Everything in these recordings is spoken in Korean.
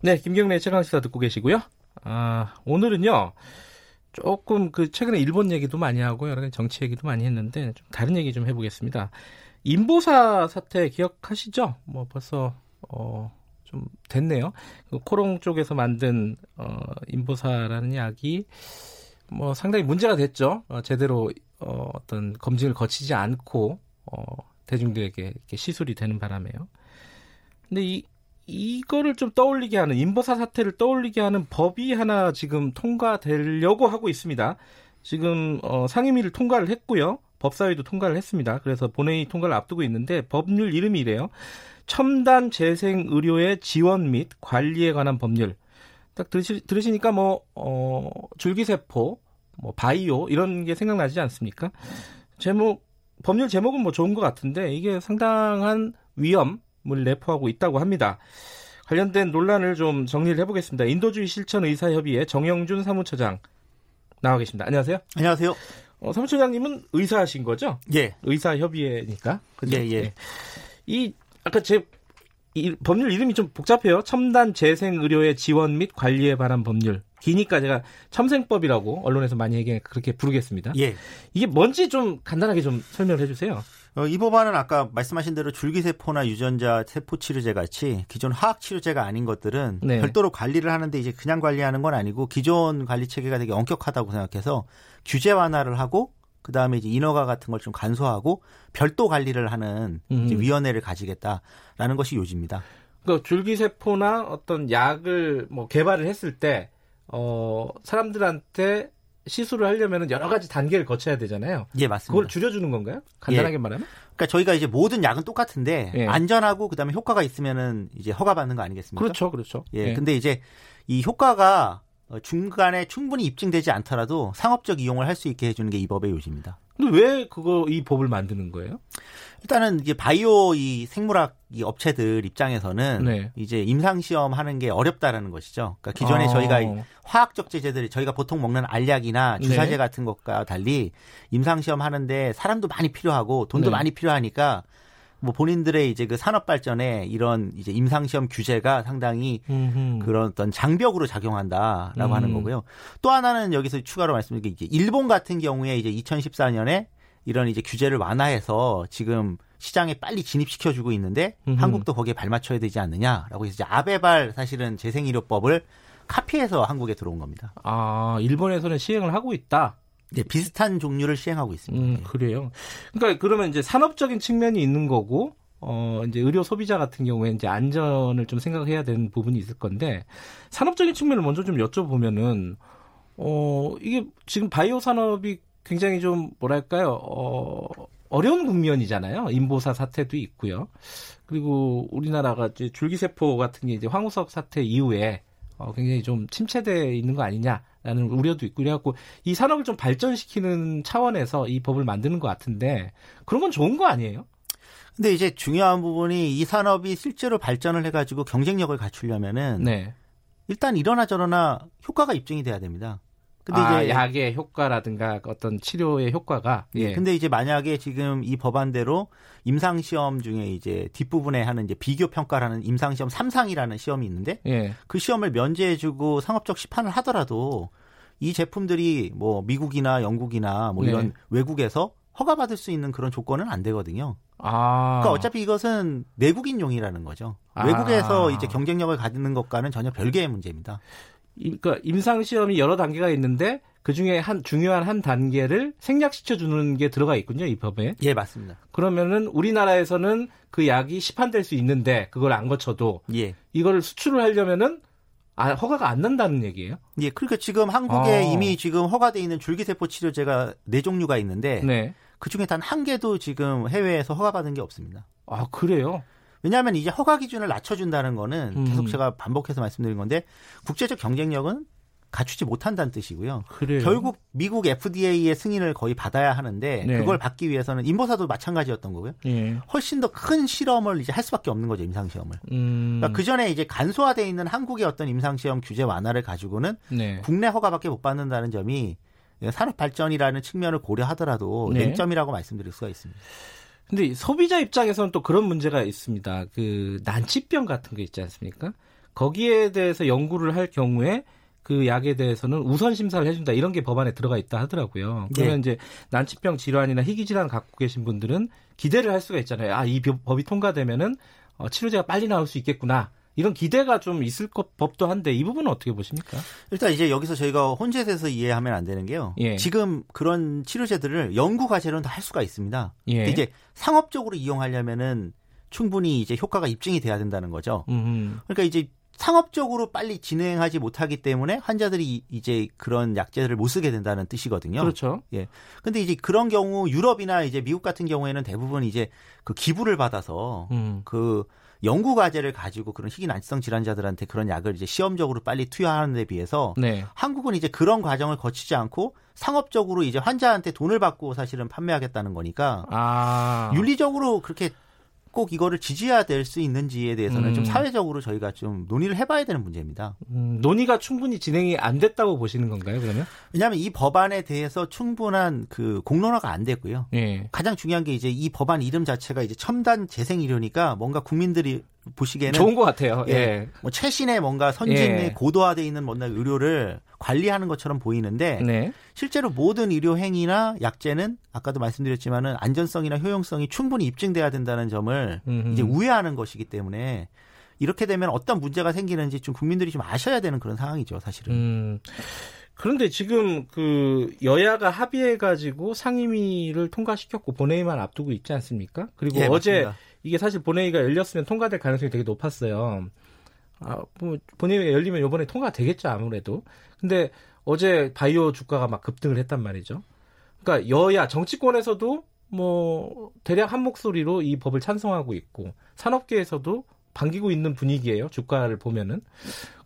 네, 김경래 최강 시사 듣고 계시고요. 아, 오늘은요. 조금 그 최근에 일본 얘기도 많이 하고 여러 가지 정치 얘기도 많이 했는데 좀 다른 얘기 좀 해보겠습니다. 인보사 사태 기억하시죠? 뭐 벌써 어, 좀 됐네요. 그 코롱 쪽에서 만든 어, 인보사라는 약이 뭐 상당히 문제가 됐죠. 어, 제대로 어, 어떤 검증을 거치지 않고 어, 대중들에게 이렇게 시술이 되는 바람에요. 근데 이 이거를 좀 떠올리게 하는 인보사 사태를 떠올리게 하는 법이 하나 지금 통과되려고 하고 있습니다. 지금 어, 상임위를 통과를 했고요. 법사위도 통과를 했습니다. 그래서 본회의 통과를 앞두고 있는데 법률 이름이 이래요. 첨단 재생 의료의 지원 및 관리에 관한 법률. 딱 들으시, 들으시니까 뭐 어, 줄기세포, 뭐 바이오 이런 게 생각나지 않습니까? 제목 법률 제목은 뭐 좋은 것 같은데 이게 상당한 위험 을 내포하고 있다고 합니다. 관련된 논란을 좀 정리를 해보겠습니다. 인도주의 실천 의사협의회 정영준 사무처장 나와 계십니다. 안녕하세요. 안녕하세요. 어, 사무처장님은 의사하신 거죠? 예. 의사협의회니까. 그죠? 예, 예. 예. 이 아까 제 이, 법률 이름이 좀 복잡해요. 첨단 재생 의료의 지원 및 관리에 관한 법률. 기니까 제가 첨생법이라고 언론에서 많이 얘기 그렇게 부르겠습니다. 예. 이게 뭔지 좀 간단하게 좀 설명을 해주세요. 어, 이 법안은 아까 말씀하신 대로 줄기세포나 유전자 세포치료제 같이 기존 화학치료제가 아닌 것들은 네. 별도로 관리를 하는데 이제 그냥 관리하는 건 아니고 기존 관리 체계가 되게 엄격하다고 생각해서 규제 완화를 하고 그 다음에 이제 인허가 같은 걸 좀 간소하고 별도 관리를 하는 음. 위원회를 가지겠다라는 것이 요지입니다. 그 줄기세포나 어떤 약을 뭐 개발을 했을 때 어, 사람들한테 시술을 하려면 여러 가지 단계를 거쳐야 되잖아요. 예, 맞습니다. 그걸 줄여주는 건가요? 간단하게 예. 말하면? 그러니까 저희가 이제 모든 약은 똑같은데 예. 안전하고 그다음에 효과가 있으면은 이제 허가받는 거 아니겠습니까? 그렇죠, 그렇죠. 예, 예. 근데 이제 이 효과가 중간에 충분히 입증되지 않더라도 상업적 이용을 할 수 있게 해주는 게 이 법의 요지입니다. 근데 왜 그거 이 법을 만드는 거예요? 일단은 이제 바이오 이 생물학 이 업체들 입장에서는 네. 이제 임상 시험 하는 게 어렵다라는 것이죠. 그러니까 기존에 아. 저희가 화학적 제재들이 저희가 보통 먹는 알약이나 주사제 네. 같은 것과 달리 임상 시험 하는데 사람도 많이 필요하고 돈도 네. 많이 필요하니까 뭐 본인들의 이제 그 산업 발전에 이런 이제 임상 시험 규제가 상당히 음흠. 그런 어떤 장벽으로 작용한다라고 음. 하는 거고요. 또 하나는 여기서 추가로 말씀드린 게 이제 일본 같은 경우에 이제 2014년에 이런 이제 규제를 완화해서 지금 시장에 빨리 진입시켜 주고 있는데 음흠. 한국도 거기에 발맞춰야 되지 않느냐라고 해서 이제 아베발 사실은 재생의료법을 카피해서 한국에 들어온 겁니다. 아 일본에서는 시행을 하고 있다. 네, 비슷한 종류를 시행하고 있습니다. 음, 그래요. 그러니까 그러면 이제 산업적인 측면이 있는 거고 어 이제 의료 소비자 같은 경우에 이제 안전을 좀 생각해야 되는 부분이 있을 건데 산업적인 측면을 먼저 좀 여쭤보면은 어 이게 지금 바이오 산업이 굉장히 좀 뭐랄까요 어 어려운 국면이잖아요. 인보사 사태도 있고요. 그리고 우리나라가 이제 줄기세포 같은 게 이제 황우석 사태 이후에 어, 굉장히 좀 침체돼 있는 거 아니냐라는 우려도 있고 그래갖고 이 산업을 좀 발전시키는 차원에서 이 법을 만드는 것 같은데 그런 건 좋은 거 아니에요? 근데 이제 중요한 부분이 이 산업이 실제로 발전을 해가지고 경쟁력을 갖추려면은 네. 일단 이러나 저러나 효과가 입증이 돼야 됩니다. 근데 아, 이제 약의 효과라든가 어떤 치료의 효과가 예. 근데 이제 만약에 지금 이 법안대로 임상 시험 중에 이제 뒷부분에 하는 이제 비교 평가라는 임상 시험 3상이라는 시험이 있는데 예. 그 시험을 면제해 주고 상업적 시판을 하더라도 이 제품들이 뭐 미국이나 영국이나 뭐 이런 예. 외국에서 허가받을 수 있는 그런 조건은 안 되거든요. 아. 그러니까 어차피 이것은 내국인용이라는 거죠. 아. 외국에서 이제 경쟁력을 가지는 것과는 전혀 별개의 문제입니다. 그러니까 임상 시험이 여러 단계가 있는데 그 중에 한 중요한 한 단계를 생략시켜 주는 게 들어가 있군요 이 법에. 예 맞습니다. 그러면은 우리나라에서는 그 약이 시판될 수 있는데 그걸 안 거쳐도 예. 이거를 수출을 하려면은 아, 허가가 안 난다는 얘기예요? 예, 그러니까 지금 한국에 아. 이미 지금 허가돼 있는 줄기세포 치료제가 네 종류가 있는데 네. 그 중에 단 한 개도 지금 해외에서 허가받은 게 없습니다. 아 그래요? 왜냐하면 이제 허가 기준을 낮춰준다는 거는 음. 계속 제가 반복해서 말씀드린 건데 국제적 경쟁력은 갖추지 못한다는 뜻이고요. 그래요? 결국 미국 FDA의 승인을 거의 받아야 하는데 네. 그걸 받기 위해서는 인보사도 마찬가지였던 거고요. 네. 훨씬 더 큰 실험을 이제 할 수밖에 없는 거죠 임상 시험을. 음. 그러니까 그 전에 이제 간소화돼 있는 한국의 어떤 임상 시험 규제 완화를 가지고는 네. 국내 허가밖에 못 받는다는 점이 산업 발전이라는 측면을 고려하더라도 네. 맹점이라고 말씀드릴 수가 있습니다. 근데 소비자 입장에서는 또 그런 문제가 있습니다. 그 난치병 같은 거 있지 않습니까? 거기에 대해서 연구를 할 경우에 그 약에 대해서는 우선 심사를 해준다 이런 게 법안에 들어가 있다 하더라고요. 그러면 네. 이제 난치병 질환이나 희귀 질환 갖고 계신 분들은 기대를 할 수가 있잖아요. 아 이 법이 통과되면은 어, 치료제가 빨리 나올 수 있겠구나. 이런 기대가 좀 있을 것 법도 한데 이 부분은 어떻게 보십니까? 일단 이제 여기서 저희가 혼재돼서 이해하면 안 되는 게요. 예. 지금 그런 치료제들을 연구 과제로는 다 할 수가 있습니다. 예. 이제 상업적으로 이용하려면은 충분히 이제 효과가 입증이 돼야 된다는 거죠. 음흠. 그러니까 이제 상업적으로 빨리 진행하지 못하기 때문에 환자들이 이제 그런 약제들을 못 쓰게 된다는 뜻이거든요. 그렇죠. 예. 근데 이제 그런 경우 유럽이나 이제 미국 같은 경우에는 대부분 이제 그 기부를 받아서 음. 그 연구 과제를 가지고 그런 희귀 난치성 질환자들한테 그런 약을 이제 시험적으로 빨리 투여하는 데 비해서 네. 한국은 이제 그런 과정을 거치지 않고 상업적으로 이제 환자한테 돈을 받고 사실은 판매하겠다는 거니까 아. 윤리적으로 그렇게 꼭 이거를 지지해야 될 수 있는지에 대해서는 음. 좀 사회적으로 저희가 좀 논의를 해봐야 되는 문제입니다. 음, 논의가 충분히 진행이 안 됐다고 보시는 건가요, 그러면? 왜냐하면 이 법안에 대해서 충분한 그 공론화가 안 됐고요. 예. 가장 중요한 게 이제 이 법안 이름 자체가 이제 첨단 재생의료니까 뭔가 국민들이 보시기에는 좋은 것 같아요. 예. 예. 뭐 최신의 뭔가 선진의 예. 고도화돼 있는 뭔가 의료를 관리하는 것처럼 보이는데 네. 실제로 모든 의료 행위나 약제는 아까도 말씀드렸지만은 안전성이나 효용성이 충분히 입증돼야 된다는 점을 음흠. 이제 우회하는 것이기 때문에 이렇게 되면 어떤 문제가 생기는지 좀 국민들이 좀 아셔야 되는 그런 상황이죠, 사실은. 음. 그런데 지금 그 여야가 합의해 가지고 상임위를 통과시켰고 본회의만 앞두고 있지 않습니까? 그리고 예, 어제 맞습니다. 이게 사실 본회의가 열렸으면 통과될 가능성이 되게 높았어요. 아, 뭐 본회의가 열리면 이번에 통과되겠죠 아무래도. 근데 어제 바이오 주가가 막 급등을 했단 말이죠. 그러니까 여야 정치권에서도 뭐 대략 한 목소리로 이 법을 찬성하고 있고 산업계에서도 반기고 있는 분위기예요. 주가를 보면은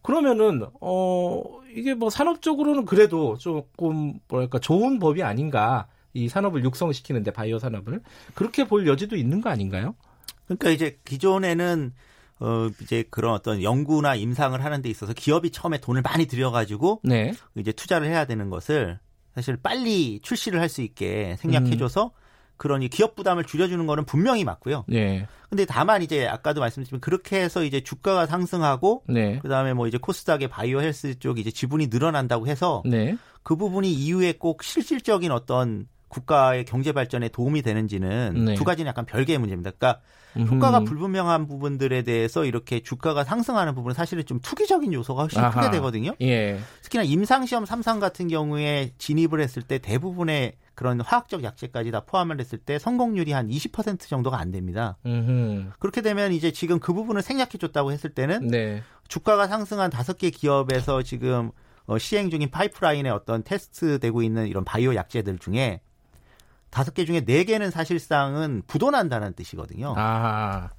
그러면은 어 이게 뭐 산업적으로는 그래도 조금 뭐랄까 좋은 법이 아닌가 이 산업을 육성시키는데 바이오 산업을 그렇게 볼 여지도 있는 거 아닌가요? 그러니까 이제 기존에는 어 이제 그런 어떤 연구나 임상을 하는 데 있어서 기업이 처음에 돈을 많이 들여가지고 네. 이제 투자를 해야 되는 것을 사실 빨리 출시를 할 수 있게 생략해줘서 음. 그러니 기업 부담을 줄여주는 거는 분명히 맞고요. 네. 근데 다만 이제 아까도 말씀드렸지만 그렇게 해서 이제 주가가 상승하고 네. 그다음에 뭐 이제 코스닥의 바이오 헬스 쪽 이제 지분이 늘어난다고 해서 네. 그 부분이 이후에 꼭 실질적인 어떤 국가의 경제 발전에 도움이 되는지는 네. 두 가지는 약간 별개의 문제입니다. 그러니까 효과가 음. 불분명한 부분들에 대해서 이렇게 주가가 상승하는 부분은 사실은 좀 투기적인 요소가 훨씬 아하. 크게 되거든요. 예. 특히나 임상시험 3상 같은 경우에 진입을 했을 때 대부분의 그런 화학적 약제까지 다 포함을 했을 때 성공률이 한 20% 정도가 안 됩니다. 음흠. 그렇게 되면 이제 지금 그 부분을 생략해 줬다고 했을 때는 네. 주가가 상승한 다섯 개 기업에서 지금 어, 시행 중인 파이프라인에 어떤 테스트 되고 있는 이런 바이오 약제들 중에 다섯 개 중에 네 개는 사실상은 부도난다는 뜻이거든요. 아.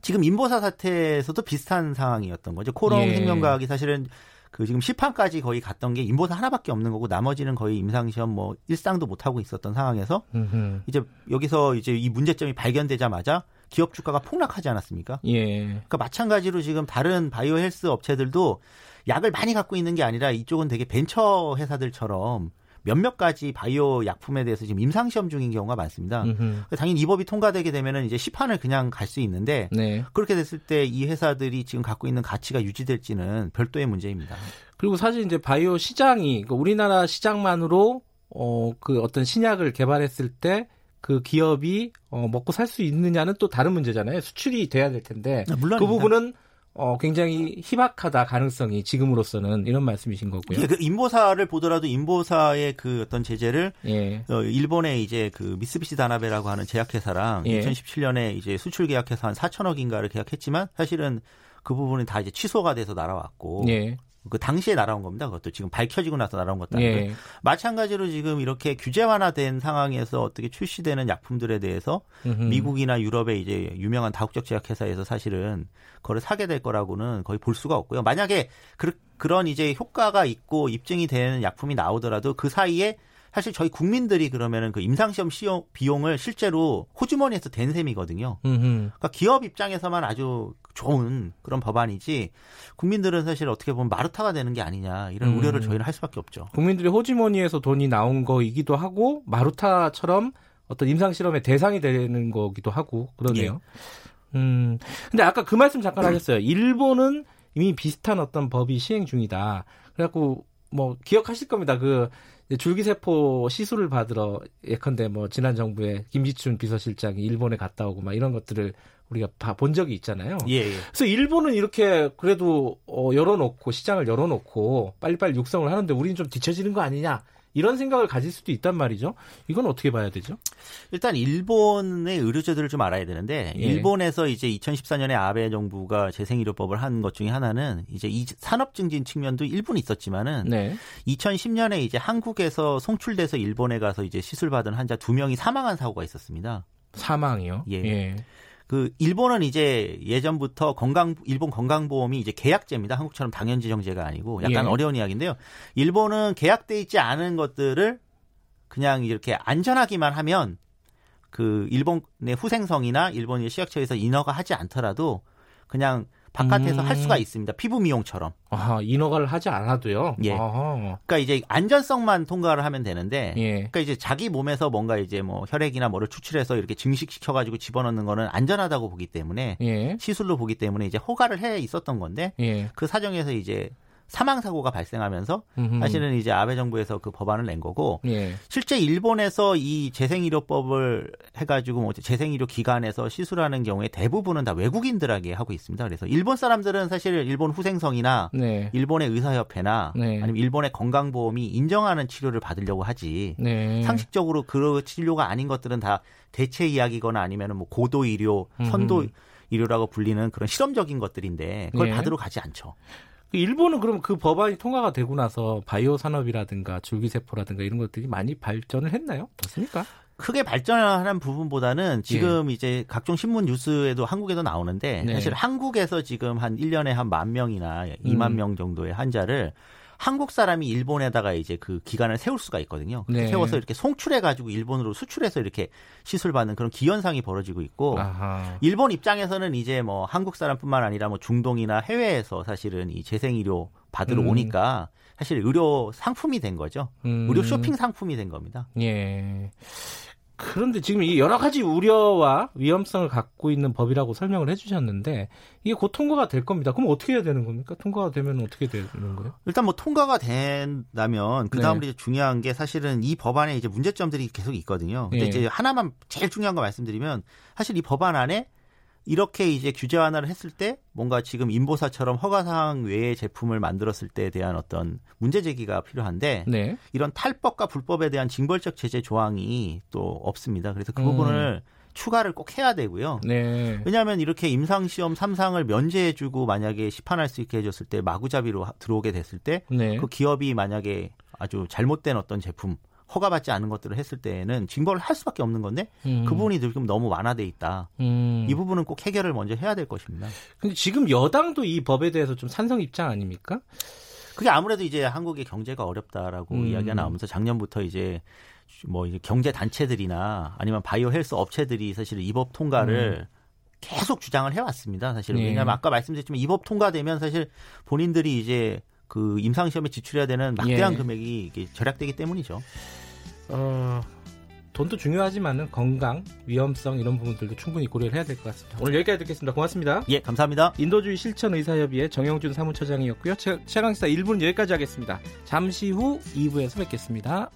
지금 인보사 사태에서도 비슷한 상황이었던 거죠. 코롱 예. 생명과학이 사실은 그 지금 시판까지 거의 갔던 게 인보사 하나밖에 없는 거고 나머지는 거의 임상시험 뭐 일상도 못 하고 있었던 상황에서 음흠. 이제 여기서 이제 이 문제점이 발견되자마자 기업 주가가 폭락하지 않았습니까? 예. 그러니까 마찬가지로 지금 다른 바이오 헬스 업체들도 약을 많이 갖고 있는 게 아니라 이쪽은 되게 벤처 회사들처럼 몇몇 가지 바이오 약품에 대해서 지금 임상 시험 중인 경우가 많습니다. 음흠. 당연히 이 법이 통과되게 되면은 이제 시판을 그냥 갈 수 있는데 네. 그렇게 됐을 때 이 회사들이 지금 갖고 있는 가치가 유지될지는 별도의 문제입니다. 그리고 사실 이제 바이오 시장이 그러니까 우리나라 시장만으로 어 그 어떤 신약을 개발했을 때 그 기업이 어 먹고 살 수 있느냐는 또 다른 문제잖아요. 수출이 돼야 될 텐데 네, 그 부분은 어, 굉장히 희박하다 가능성이 지금으로서는 이런 말씀이신 거고요. 예, 그 인보사를 보더라도 인보사의 그 어떤 제재를 예. 어, 일본의 이제 그 미쓰비시 다나베라고 하는 제약회사랑 예. 2017년에 이제 수출 계약해서 한 4천억인가를 계약했지만 사실은 그 부분이 다 이제 취소가 돼서 날아왔고 예. 그 당시에 날아온 겁니다. 그것도 지금 밝혀지고 나서 날아온 것도 아니고 예. 마찬가지로 지금 이렇게 규제 완화된 상황에서 어떻게 출시되는 약품들에 대해서 음흠. 미국이나 유럽의 이제 유명한 다국적 제약회사에서 사실은 그걸 사게 될 거라고는 거의 볼 수가 없고요. 만약에 그, 그런 이제 효과가 있고 입증이 되는 약품이 나오더라도 그 사이에 사실 저희 국민들이 그러면은 그 임상시험 시험 비용을 실제로 호주머니에서 댄 셈이거든요. 그러니까 기업 입장에서만 아주 좋은 그런 법안이지 국민들은 사실 어떻게 보면 마르타가 되는 게 아니냐 이런 음. 우려를 저희는 할 수밖에 없죠. 국민들이 호주머니에서 돈이 나온 거이기도 하고 마르타처럼 어떤 임상 실험의 대상이 되는 거기도 하고 그러네요. 예. 음. 근데 아까 그 말씀 잠깐 하셨어요. 일본은 이미 비슷한 어떤 법이 시행 중이다. 그래갖고 뭐 기억하실 겁니다. 그 줄기세포 시술을 받으러 예컨대 뭐 지난 정부에 김지춘 비서실장이 일본에 갔다 오고 막 이런 것들을 우리가 본 적이 있잖아요. 예, 예. 그래서 일본은 이렇게 그래도 어, 열어놓고 시장을 열어놓고 빨리빨리 육성을 하는데 우리는 좀 뒤처지는 거 아니냐 이런 생각을 가질 수도 있단 말이죠. 이건 어떻게 봐야 되죠? 일단 일본의 의료제들을 좀 알아야 되는데 예. 일본에서 이제 2014년에 아베 정부가 재생의료법을 한 것 중에 하나는 이제 이 산업 증진 측면도 일본이 있었지만은 네. 2010년에 이제 한국에서 송출돼서 일본에 가서 이제 시술 받은 환자 두 명이 사망한 사고가 있었습니다. 사망이요? 예. 예. 그 일본은 이제 예전부터 건강 일본 건강보험이 이제 계약제입니다. 한국처럼 당연지정제가 아니고 약간 예. 어려운 이야기인데요. 일본은 계약돼 있지 않은 것들을 그냥 이렇게 안전하기만 하면 그 일본의 후생성이나 일본의 시약처에서 인허가 하지 않더라도 그냥 바깥에서 음. 할 수가 있습니다. 피부 미용처럼. 아, 인허가를 하지 않아도요. 예. 아하. 그러니까 이제 안전성만 통과를 하면 되는데, 예. 그러니까 이제 자기 몸에서 뭔가 이제 뭐 혈액이나 뭐를 추출해서 이렇게 증식시켜 가지고 집어넣는 거는 안전하다고 보기 때문에 예. 시술로 보기 때문에 이제 허가를 해 있었던 건데, 예. 그 사정에서 이제 사망 사고가 발생하면서 음흠. 사실은 이제 아베 정부에서 그 법안을 낸 거고 예. 실제 일본에서 이 재생의료법을 해가지고 뭐 재생의료 기관에서 시술하는 경우에 대부분은 다 외국인들에게 하고 있습니다. 그래서 일본 사람들은 사실 일본 후생성이나 네. 일본의 의사협회나 네. 아니면 일본의 건강보험이 인정하는 치료를 받으려고 하지 네. 상식적으로 그 치료가 아닌 것들은 다 대체 이야기거나 아니면 뭐 고도 의료, 선도 의료라고 불리는 그런 실험적인 것들인데 그걸 네. 받으러 가지 않죠. 그 일본은 그럼 그 법안이 통과가 되고 나서 바이오 산업이라든가 줄기세포라든가 이런 것들이 많이 발전을 했나요? 어떻습니까? 크게 발전하는 부분보다는 지금 예. 이제 각종 신문 뉴스에도 한국에도 나오는데 네. 사실 한국에서 지금 한 1년에 한 만 명이나 2만 음. 명 정도의 환자를 한국 사람이 일본에다가 이제 그 기간을 세울 수가 있거든요. 네. 세워서 이렇게 송출해 가지고 일본으로 수출해서 이렇게 시술 받는 그런 기현상이 벌어지고 있고 아하. 일본 입장에서는 이제 뭐 한국 사람뿐만 아니라 뭐 중동이나 해외에서 사실은 이 재생 의료 받으러 음. 오니까 사실 의료 상품이 된 거죠. 음. 의료 쇼핑 상품이 된 겁니다. 예. 그런데 지금 이 여러 가지 우려와 위험성을 갖고 있는 법이라고 설명을 해주셨는데 이게 곧 통과가 될 겁니다. 그럼 어떻게 해야 되는 겁니까? 통과가 되면 어떻게 되는 거예요? 일단 뭐 통과가 된다면 그 다음으로 네. 중요한 게 사실은 이 법안에 이제 문제점들이 계속 있거든요. 근데 네. 이제 하나만 제일 중요한 거 말씀드리면 사실 이 법안 안에 이렇게 이제 규제 완화를 했을 때 뭔가 지금 인보사처럼 허가사항 외의 제품을 만들었을 때에 대한 어떤 문제 제기가 필요한데 네. 이런 탈법과 불법에 대한 징벌적 제재 조항이 또 없습니다. 그래서 그 음. 부분을 추가를 꼭 해야 되고요. 네. 왜냐하면 이렇게 임상시험 3상을 면제해주고 만약에 시판할 수 있게 해줬을 때 마구잡이로 들어오게 됐을 때그 네. 기업이 만약에 아주 잘못된 어떤 제품 허가받지 않은 것들을 했을 때에는 징벌을 할 수밖에 없는 건데 음. 그 부분이 지금 너무 완화돼 있다. 음. 이 부분은 꼭 해결을 먼저 해야 될 것입니다. 근데 지금 여당도 이 법에 대해서 좀 찬성 입장 아닙니까? 그게 아무래도 이제 한국의 경제가 어렵다라고 음. 이야기가 나오면서 작년부터 이제 뭐 이제 경제 단체들이나 아니면 바이오 헬스 업체들이 사실 이 법 통과를 음. 계속 주장을 해왔습니다. 사실 네. 왜냐하면 아까 말씀드렸지만 이 법 통과되면 사실 본인들이 이제 그 임상 시험에 지출해야 되는 막대한 예. 금액이 절약되기 때문이죠. 어, 돈도 중요하지만은 건강, 위험성 이런 부분들도 충분히 고려를 해야 될 것 같습니다. 오늘 여기까지 듣겠습니다. 고맙습니다. 예, 감사합니다. 인도주의 실천의사협의회 정영준 사무처장이었고요. 최강시사 1부는 여기까지 하겠습니다. 잠시 후 2부에서 뵙겠습니다.